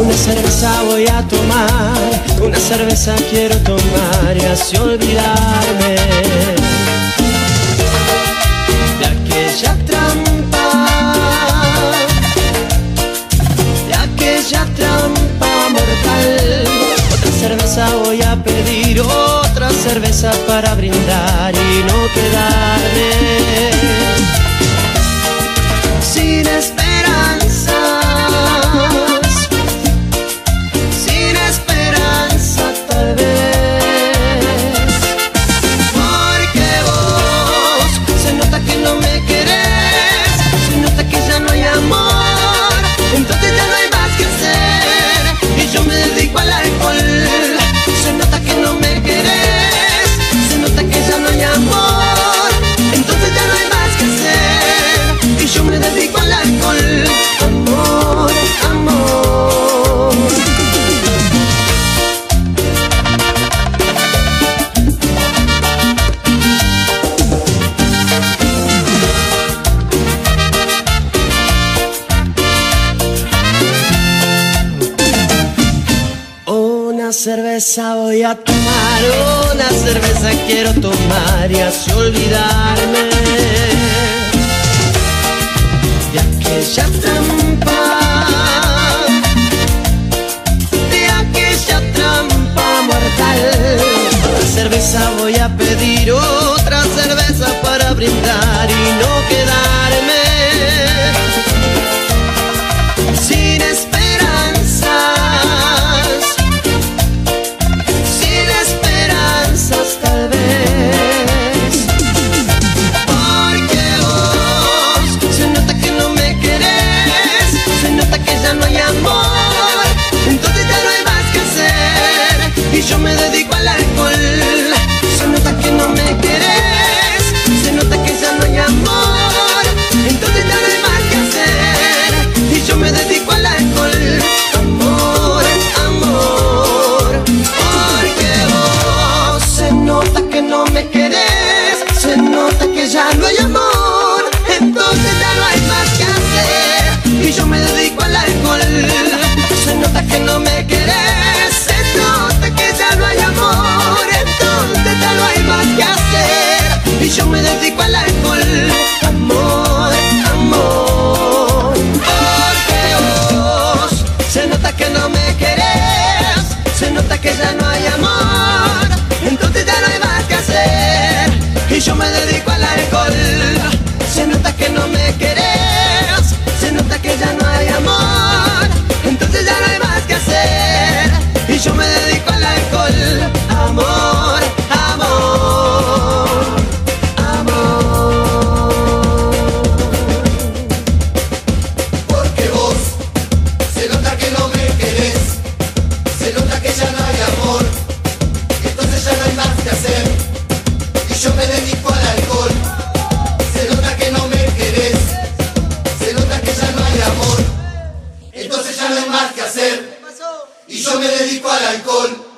Una cerveza voy a tomar, una cerveza quiero tomar y así olvidarme de aquella trampa, de aquella trampa mortal. Otra cerveza voy a pedir, otra cerveza para brindar y no quedarme. cerveza voy a tomar, una cerveza quiero tomar y así olvidarme. De aquella que ya no hay amor, entonces ya no hay más que hacer. Y yo me dedico al alcohol, se nota que no me queda. alcohol.